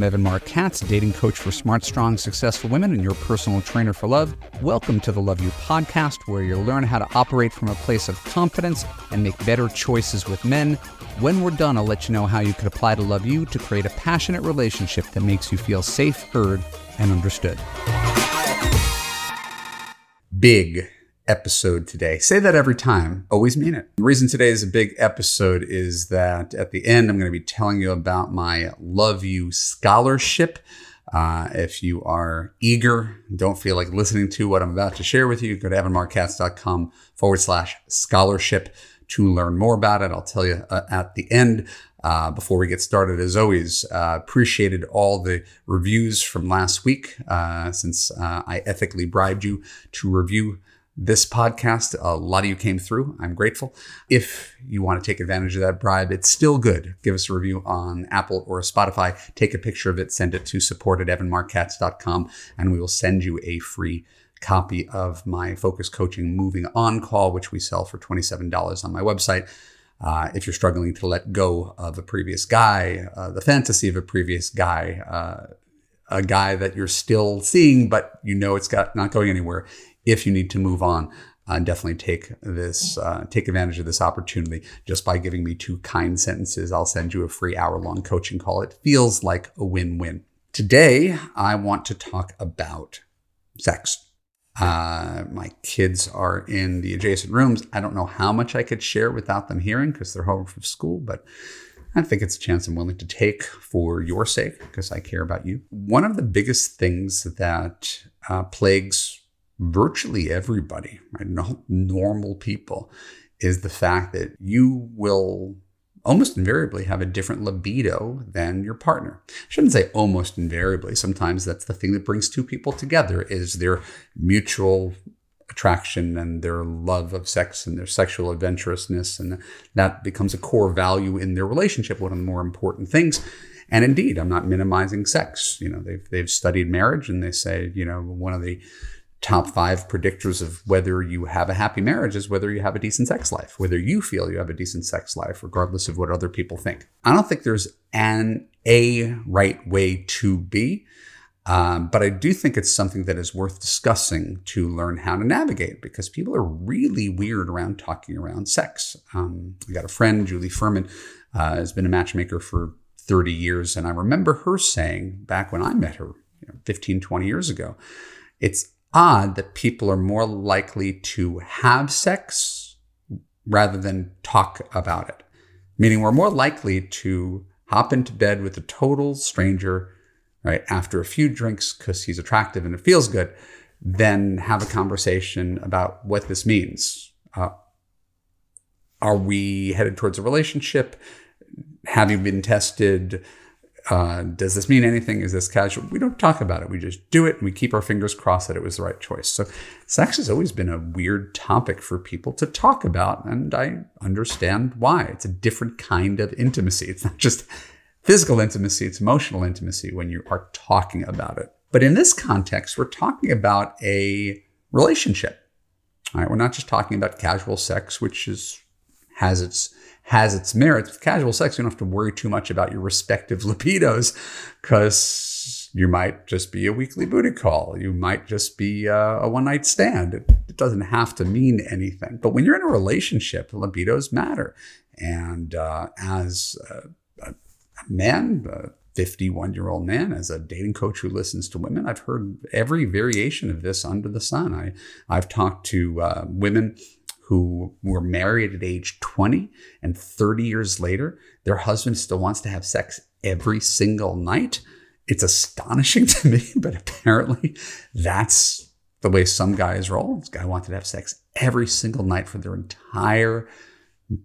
I'm Evan Marc Katz, dating coach for smart, strong, successful women and your personal trainer for love. Welcome to the Love U podcast, where you'll learn how to operate from a place of confidence and make better choices with men. When we're done, I'll let you know how you could apply to Love U to create a passionate relationship that makes you feel safe, heard, and understood. Big episode today. Say that every time. Always mean it. The reason today is a big episode is that at the end, I'm going to be telling you about my Love U Scholarship. Uh, if you are eager, don't feel like listening to what I'm about to share with you, go to evanmarckatz.com forward slash scholarship to learn more about it. I'll tell you uh, at the end. Uh, before we get started, as always, uh, appreciated all the reviews from last week uh, since uh, I ethically bribed you to review this podcast. A lot of you came through. I'm grateful. If you want to take advantage of that bribe, it's still good. Give us a review on Apple or Spotify. Take a picture of it, send it to support at evanmarckatz.com, and we will send you a free copy of my focus coaching moving on call, which we sell for $27 on my website. Uh, if you're struggling to let go of a previous guy, uh, the fantasy of a previous guy, uh, a guy that you're still seeing, but you know it's got not going anywhere if you need to move on, uh, definitely take this, uh, take advantage of this opportunity just by giving me two kind sentences. I'll send you a free hour long coaching call. It feels like a win win. Today, I want to talk about sex. Uh, my kids are in the adjacent rooms. I don't know how much I could share without them hearing because they're home from school, but I think it's a chance I'm willing to take for your sake because I care about you. One of the biggest things that uh, plagues virtually everybody, right? Not normal people, is the fact that you will almost invariably have a different libido than your partner. I shouldn't say almost invariably. Sometimes that's the thing that brings two people together is their mutual attraction and their love of sex and their sexual adventurousness and that becomes a core value in their relationship, one of the more important things. And indeed, I'm not minimizing sex. You know, they've they've studied marriage and they say, you know, one of the top five predictors of whether you have a happy marriage is whether you have a decent sex life, whether you feel you have a decent sex life, regardless of what other people think. I don't think there's an a right way to be. Um, but I do think it's something that is worth discussing to learn how to navigate because people are really weird around talking around sex. Um, I got a friend, Julie Ferman, uh, has been a matchmaker for 30 years. And I remember her saying back when I met her you know, 15, 20 years ago, it's odd that people are more likely to have sex rather than talk about it. Meaning we're more likely to hop into bed with a total stranger, right, after a few drinks because he's attractive and it feels good, than have a conversation about what this means. Uh, are we headed towards a relationship? Have you been tested? Uh, does this mean anything? Is this casual? We don't talk about it. We just do it and we keep our fingers crossed that it was the right choice. So, sex has always been a weird topic for people to talk about. And I understand why. It's a different kind of intimacy. It's not just physical intimacy, it's emotional intimacy when you are talking about it. But in this context, we're talking about a relationship. All right, we're not just talking about casual sex, which is has its has its merits. With casual sex, you don't have to worry too much about your respective libidos because you might just be a weekly booty call. You might just be a, a one night stand. It, it, doesn't have to mean anything. But when you're in a relationship, libidos matter. And uh, as a, a man, a 51 year old man, as a dating coach who listens to women, I've heard every variation of this under the sun. I, I've talked to uh, women who were married at age 20 and 30 years later, their husband still wants to have sex every single night. It's astonishing to me, but apparently that's the way some guys roll. This guy wanted to have sex every single night for their entire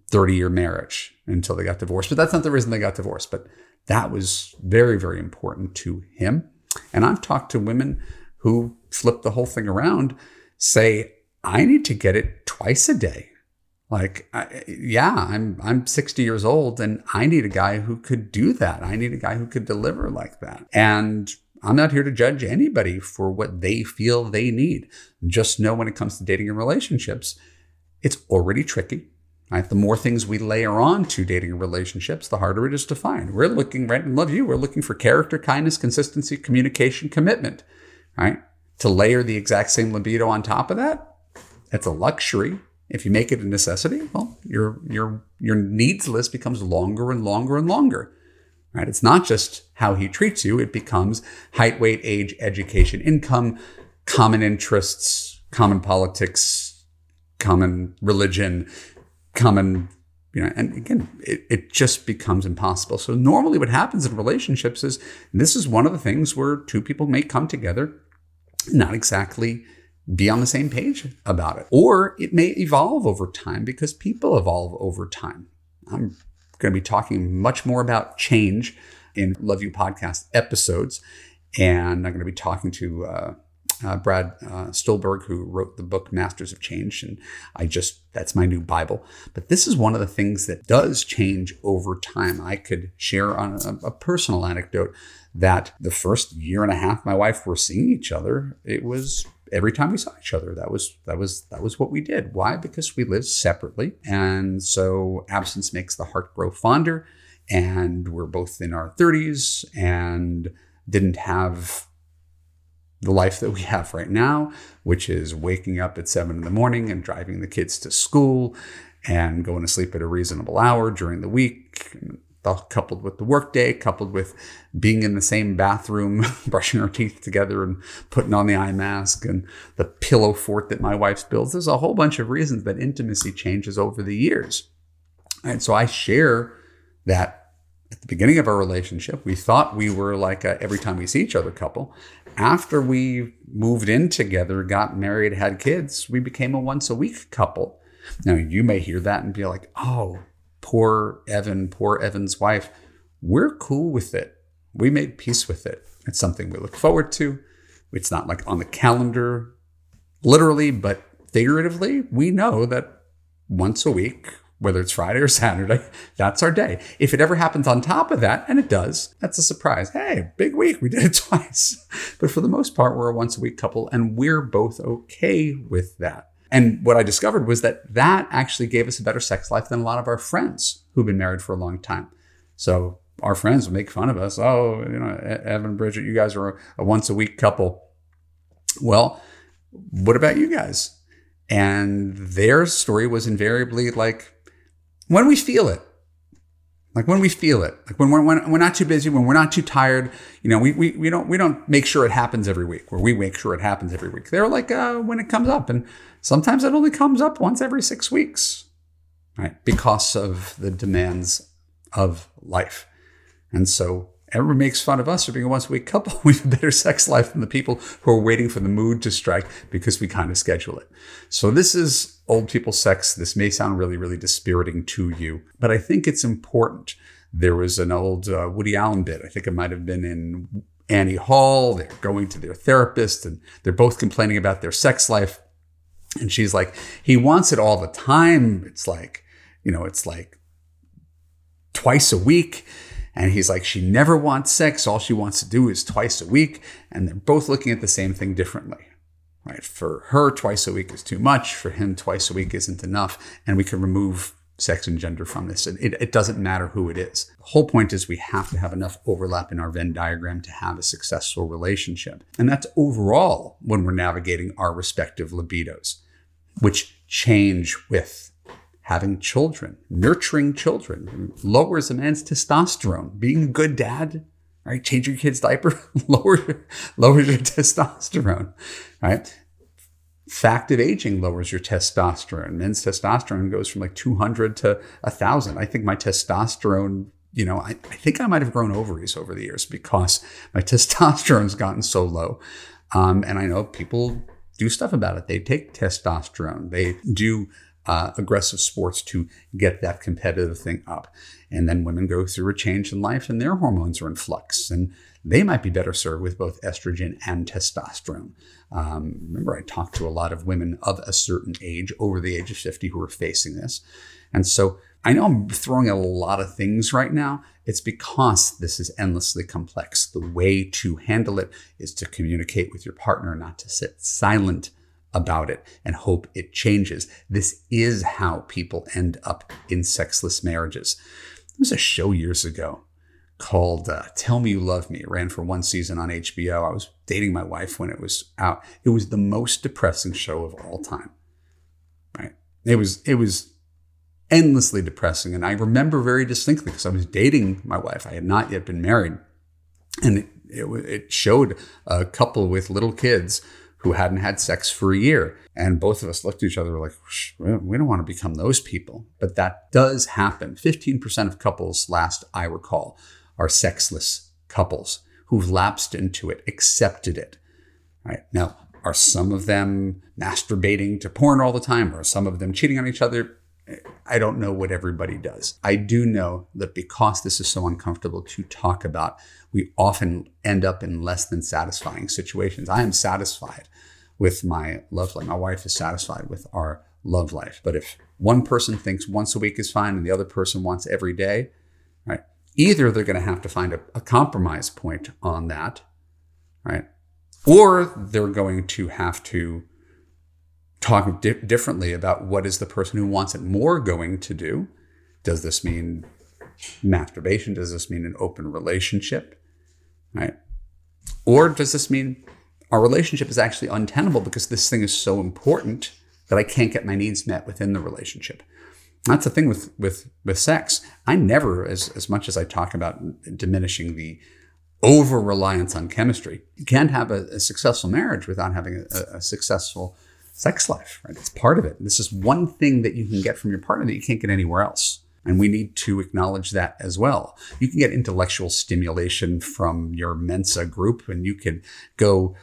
30 year marriage until they got divorced. But that's not the reason they got divorced. But that was very, very important to him. And I've talked to women who flip the whole thing around, say, I need to get it twice a day. Like, I, yeah, I'm I'm 60 years old, and I need a guy who could do that. I need a guy who could deliver like that. And I'm not here to judge anybody for what they feel they need. Just know when it comes to dating and relationships, it's already tricky. Right? The more things we layer on to dating and relationships, the harder it is to find. We're looking, right? And love you. We're looking for character, kindness, consistency, communication, commitment. Right? To layer the exact same libido on top of that, it's a luxury. If you make it a necessity, well, your your your needs list becomes longer and longer and longer. Right? It's not just how he treats you, it becomes height, weight, age, education, income, common interests, common politics, common religion, common you know and again it, it just becomes impossible so normally what happens in relationships is this is one of the things where two people may come together not exactly be on the same page about it or it may evolve over time because people evolve over time i'm going to be talking much more about change in Love U podcast episodes and i'm going to be talking to uh, uh, Brad uh, Stulberg, who wrote the book Masters of Change. And I just, that's my new Bible. But this is one of the things that does change over time. I could share on a, a personal anecdote that the first year and a half my wife were seeing each other, it was every time we saw each other that was that was that was what we did. Why? Because we lived separately. And so absence makes the heart grow fonder. And we're both in our 30s and didn't have the life that we have right now, which is waking up at seven in the morning and driving the kids to school and going to sleep at a reasonable hour during the week, coupled with the workday, coupled with being in the same bathroom, brushing our teeth together and putting on the eye mask and the pillow fort that my wife's builds. There's a whole bunch of reasons that intimacy changes over the years. And so I share that at the beginning of our relationship, we thought we were like a every time we see each other couple after we moved in together, got married, had kids, we became a once a week couple. Now, you may hear that and be like, oh, poor Evan, poor Evan's wife. We're cool with it. We made peace with it. It's something we look forward to. It's not like on the calendar, literally, but figuratively, we know that once a week whether it's Friday or Saturday, that's our day. If it ever happens on top of that, and it does, that's a surprise. Hey, big week, we did it twice. But for the most part, we're a once a week couple, and we're both okay with that. And what I discovered was that that actually gave us a better sex life than a lot of our friends who've been married for a long time. So our friends would make fun of us. Oh, you know, Evan, and Bridget, you guys are a once a week couple. Well, what about you guys? And their story was invariably like, when we feel it like when we feel it. Like when we're, when we're not too busy when we're not too tired you know we, we, we don't we don't make sure it happens every week where we make sure it happens every week. They're like uh, when it comes up and sometimes it only comes up once every six weeks right? Because of the demands of life. And so everyone makes fun of us for being a once a week couple. We have a better sex life than the people who are waiting for the mood to strike because we kind of schedule it. So this is old people sex. This may sound really, really dispiriting to you, but I think it's important. There was an old uh, Woody Allen bit. I think it might have been in Annie Hall. They're going to their therapist and they're both complaining about their sex life. And she's like, he wants it all the time. It's like, you know, it's like twice a week and he's like, she never wants sex. All she wants to do is twice a week. And they're both looking at the same thing differently. Right? For her, twice a week is too much. For him, twice a week isn't enough. And we can remove sex and gender from this. It, it doesn't matter who it is. The whole point is we have to have enough overlap in our Venn diagram to have a successful relationship. And that's overall when we're navigating our respective libidos, which change with having children, nurturing children, lowers a man's testosterone. Being a good dad, right? Change your kid's diaper, lower, lowers your testosterone, right? Fact of aging lowers your testosterone. Men's testosterone goes from like 200 to 1,000. I think my testosterone, you know, I, I think I might have grown ovaries over the years because my testosterone's gotten so low. Um, and I know people do stuff about it. They take testosterone. They do uh, aggressive sports to get that competitive thing up. And then women go through a change in life and their hormones are in flux. And they might be better served with both estrogen and testosterone. Um, remember, I talked to a lot of women of a certain age, over the age of 50, who are facing this. And so I know I'm throwing a lot of things right now. It's because this is endlessly complex. The way to handle it is to communicate with your partner, not to sit silent about it and hope it changes. This is how people end up in sexless marriages. There was a show years ago called uh, Tell Me You Love Me. It ran for one season on HBO. I was dating my wife when it was out. It was the most depressing show of all time. Right? It was it was endlessly depressing and I remember very distinctly because I was dating my wife. I had not yet been married. And it, it, it showed a couple with little kids who hadn't had sex for a year. And both of us looked at each other like, we don't want to become those people. But that does happen. 15% of couples, last I recall, are sexless couples who've lapsed into it, accepted it. Right now, are some of them masturbating to porn all the time? Or are some of them cheating on each other? I don't know what everybody does. I do know that because this is so uncomfortable to talk about, we often end up in less than satisfying situations. I am satisfied with my love life. My wife is satisfied with our love life. But if one person thinks once a week is fine and the other person wants every day, right? Either they're going to have to find a, a compromise point on that, right? Or they're going to have to talk di- differently about what is the person who wants it more going to do. Does this mean masturbation? Does this mean an open relationship? Right? Or does this mean our relationship is actually untenable because this thing is so important that I can't get my needs met within the relationship. That's the thing with with with sex. I never, as as much as I talk about diminishing the over reliance on chemistry, you can't have a, a successful marriage without having a, a, successful sex life. Right? It's part of it. This is one thing that you can get from your partner that you can't get anywhere else. And we need to acknowledge that as well. You can get intellectual stimulation from your Mensa group, and you can go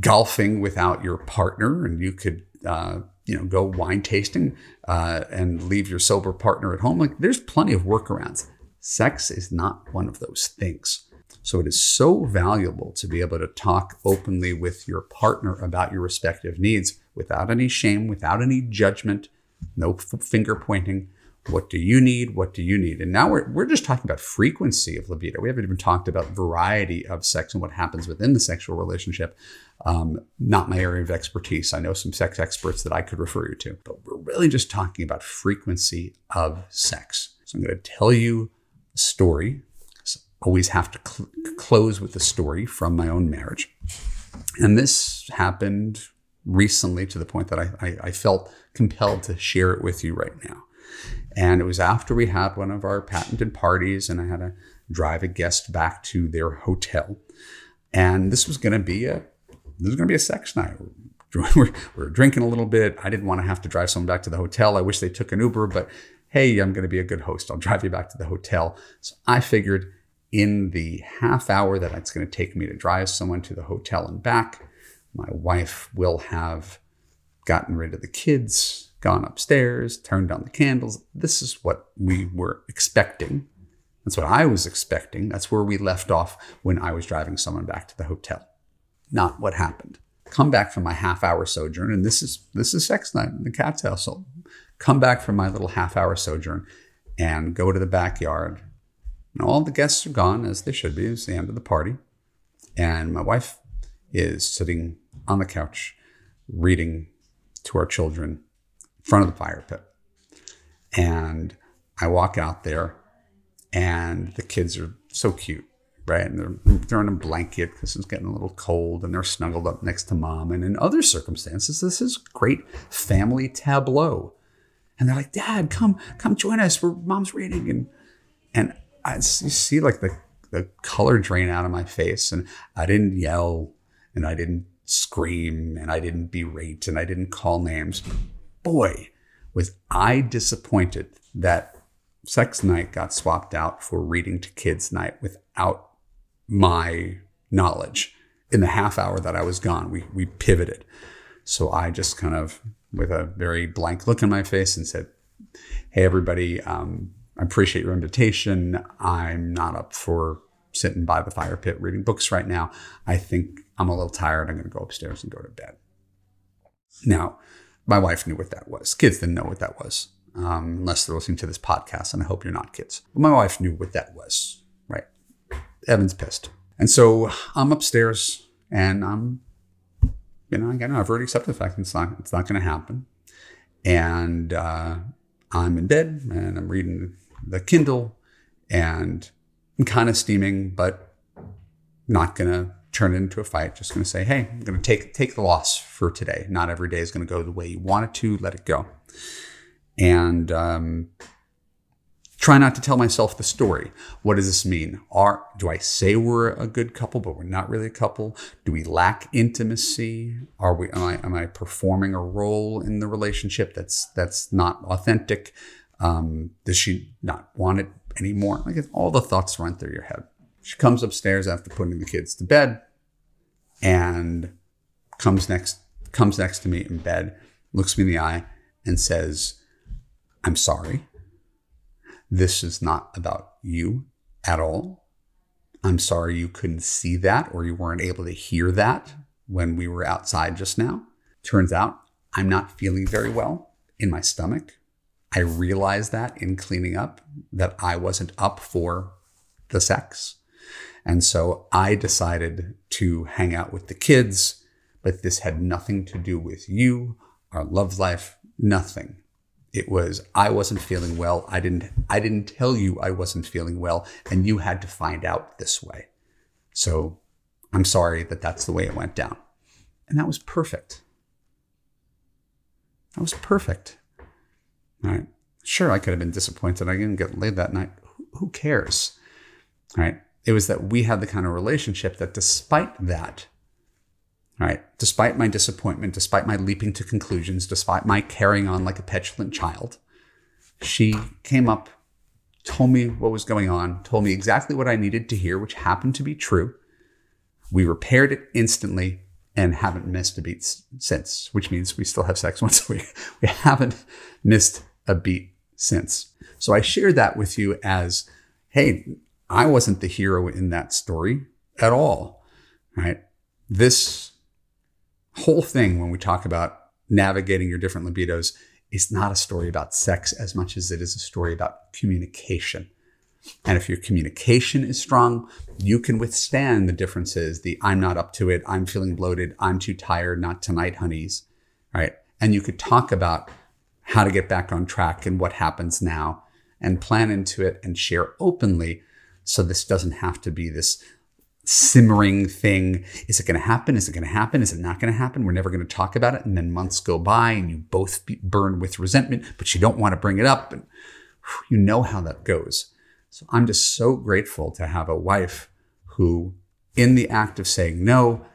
golfing without your partner, and you could uh, you know go wine tasting uh, and leave your sober partner at home. Like there's plenty of workarounds. Sex is not one of those things. So it is so valuable to be able to talk openly with your partner about your respective needs without any shame, without any judgment, no finger pointing, what do you need? What do you need? And now we're, we're just talking about frequency of libido. We haven't even talked about variety of sex and what happens within the sexual relationship. Um, not my area of expertise. I know some sex experts that I could refer you to, but we're really just talking about frequency of sex. So I'm going to tell you a story. always have to cl- close with a story from my own marriage. And this happened recently to the point that I, I, I felt compelled to share it with you right now. And it was after we had one of our patented parties, and I had to drive a guest back to their hotel. And this was going to be a was going to be a sex night. We're, we're drinking a little bit. I didn't want to have to drive someone back to the hotel. I wish they took an Uber, but hey, I'm going to be a good host. I'll drive you back to the hotel. So I figured in the half hour that it's going to take me to drive someone to the hotel and back, my wife will have gotten rid of the kids, gone upstairs, turned on the candles. This is what we were expecting. That's what I was expecting. That's where we left off when I was driving someone back to the hotel. Not what happened. Come back from my half hour sojourn, and this is this is sex night in the Katz household. Come back from my little half hour sojourn and go to the backyard. And all the guests are gone, as they should be. It's the end of the party. And my wife is sitting on the couch reading to our children in front of the fire pit. And I walk out there, and the kids are so cute, right? And they're, they're in a blanket because it's getting a little cold, and they're snuggled up next to mom. And in other circumstances, this is great family tableau. And they're like, "Dad, come, come join us. We're mom's reading." And and I see like the the color drain out of my face, and I didn't yell, and I didn't scream, and I didn't berate, and I didn't call names boy, was I disappointed that sex night got swapped out for reading to kids night without my knowledge. In the half hour that I was gone, we, we pivoted. So I just kind of, with a very blank look in my face, and said, Hey, everybody, um, I appreciate your invitation. I'm not up for sitting by the fire pit reading books right now. I think I'm a little tired. I'm going to go upstairs and go to bed. Now, my wife knew what that was. Kids didn't know what that was, um, unless they're listening to this podcast, and I hope you're not kids. But my wife knew what that was? Evan's pissed. And so I'm upstairs and I'm, you know, again, I've already accepted the fact that it's not, it's not going to happen. And uh, I'm in bed and I'm reading the Kindle and I'm kind of steaming, but not going to turn it into a fight. Just going to say, hey, I'm going to take take the loss for today. Not every day is going to go the way you want it to. Let it go. And um, try not to tell myself the story. What does this mean? Are do I say we're a good couple, but we're not really a couple? Do we lack intimacy? Are we? Am I, am I performing a role in the relationship that's that's not authentic? Um, does she not want it anymore? Like all the thoughts run through your head. She comes upstairs after putting the kids to bed, and comes next comes next to me in bed, looks me in the eye, and says, "I'm sorry." This is not about you at all. I'm sorry you couldn't see that or you weren't able to hear that when we were outside just now. Turns out I'm not feeling very well in my stomach. I realized that in cleaning up that I wasn't up for the sex. And so I decided to hang out with the kids, but this had nothing to do with you, our love life, nothing. It was I wasn't feeling well. I didn't I didn't tell you I wasn't feeling well and you had to find out this way. So I'm sorry that that's the way it went down. And that was perfect. That was perfect. All right. Sure, I could have been disappointed. I didn't get laid that night. Who cares? All right. It was that we had the kind of relationship that despite that, right. Despite my disappointment, despite my leaping to conclusions, despite my carrying on like a petulant child, she came up, told me what was going on, told me exactly what I needed to hear, which happened to be true. We repaired it instantly and haven't missed a beat since, which means we still have sex once a week. We haven't missed a beat since. So I share that with you as, hey, I wasn't the hero in that story at all, right? This whole thing when we talk about navigating your different libidos is not a story about sex as much as it is a story about communication. And if your communication is strong, you can withstand the differences the I'm not up to it, I'm feeling bloated, I'm too tired, not tonight, honeys, right? And you could talk about how to get back on track and what happens now and plan into it and share openly. So this doesn't have to be this simmering thing. Is it going to happen? Is it going to happen? Is it not going to happen? We're never going to talk about it. And then months go by and you both burn with resentment, but you don't want to bring it up. And you know how that goes. So I'm just so grateful to have a wife who, in the act of saying no,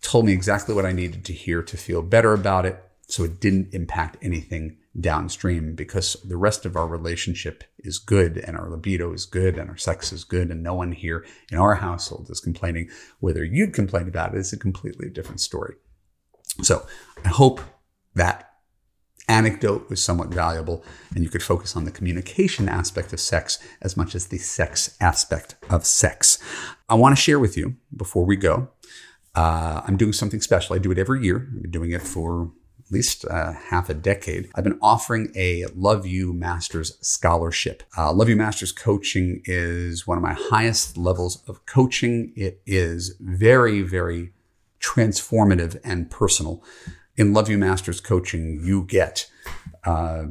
told me exactly what I needed to hear to feel better about it. So it didn't impact anything downstream because the rest of our relationship is good and our libido is good and our sex is good and no one here in our household is complaining. Whether you'd complain about it is a completely different story. So I hope that anecdote was somewhat valuable and you could focus on the communication aspect of sex as much as the sex aspect of sex. I want to share with you before we go. Uh, I'm doing something special. I do it every year. I've been doing it for at least uh, half a decade, I've been offering a Love U Masters scholarship. Uh, Love U Masters coaching is one of my highest levels of coaching. It is very, very transformative and personal. In Love U Masters coaching, you get uh,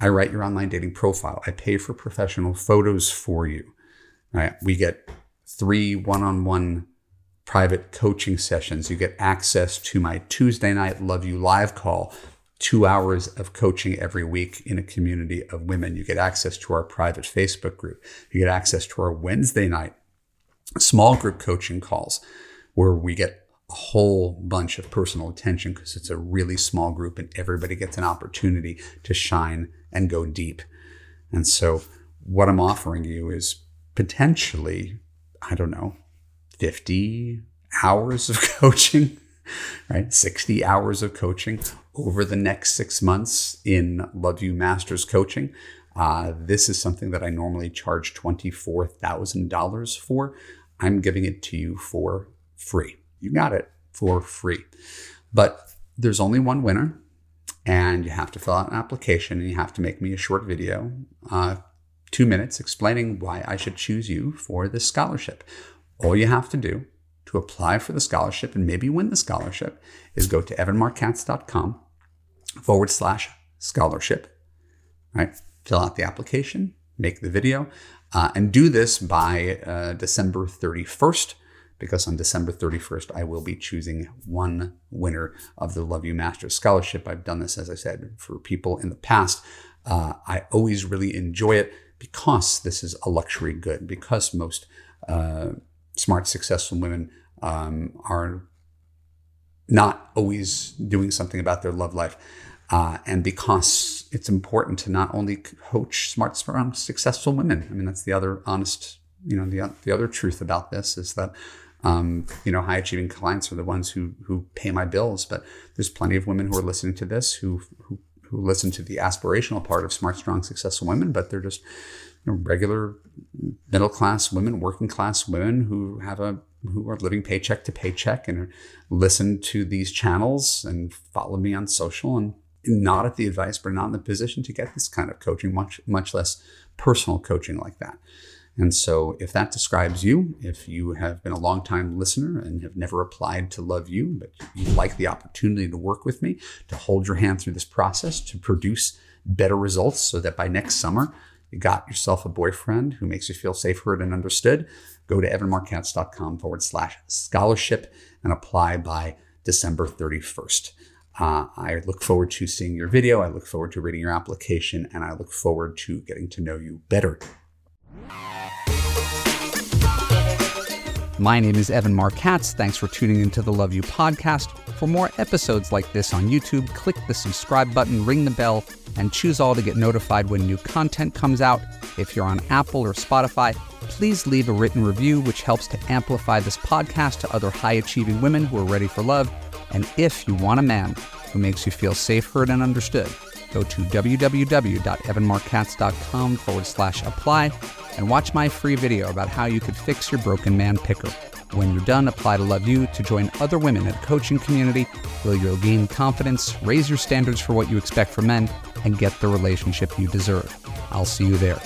I write your online dating profile. I pay for professional photos for you. Right? We get three one-on-one private coaching sessions. You get access to my Tuesday night Love U live call, two hours of coaching every week in a community of women. You get access to our private Facebook group. You get access to our Wednesday night small group coaching calls where we get a whole bunch of personal attention because it's a really small group and everybody gets an opportunity to shine and go deep. And so, what I'm offering you is potentially, I don't know, 50 hours of coaching, right? 60 hours of coaching over the next six months in Love U Masters coaching. Uh, this is something that I normally charge $24,000 for. I'm giving it to you for free. You got it for free. But there's only one winner, and you have to fill out an application and you have to make me a short video, uh, two minutes, explaining why I should choose you for this scholarship. All you have to do to apply for the scholarship and maybe win the scholarship is go to evanmarckatz.com forward slash scholarship, right? Fill out the application, make the video, uh, and do this by uh, December 31st because on December 31st, I will be choosing one winner of the Love U Master Scholarship. I've done this, as I said, for people in the past. Uh, I always really enjoy it because this is a luxury good, because most uh, smart, successful women um, are not always doing something about their love life. Uh, and because it's important to not only coach smart, smart, successful women. I mean, that's the other honest, you know, the, the other truth about this is that, um, you know, high achieving clients are the ones who, who pay my bills, but there's plenty of women who are listening to this who, who, who listen to the aspirational part of smart, strong, successful women, but they're just you know, regular middle class women, working class women who have a who are living paycheck to paycheck and listen to these channels and follow me on social and not at the advice, but not in the position to get this kind of coaching, much much less personal coaching like that. And so, if that describes you, if you have been a long-time listener and have never applied to Love U, but you like the opportunity to work with me, to hold your hand through this process, to produce better results so that by next summer, got yourself a boyfriend who makes you feel safe, heard, and understood, go to evanmarckatz.com forward slash scholarship and apply by December 31st. Uh, I look forward to seeing your video. I look forward to reading your application, and I look forward to getting to know you better. My name is Evan Marc Katz. Thanks for tuning into the Love U podcast. For more episodes like this on YouTube, click the subscribe button, ring the bell, and choose all to get notified when new content comes out. If you're on Apple or Spotify, please leave a written review, which helps to amplify this podcast to other high achieving women who are ready for love. And if you want a man who makes you feel safe, heard, and understood, go to www.evanmarckatz.com forward slash apply and watch my free video about how you could fix your broken man picker. When you're done, apply to Love U to join other women in a coaching community where you'll gain confidence, raise your standards for what you expect from men, and get the relationship you deserve. I'll see you there.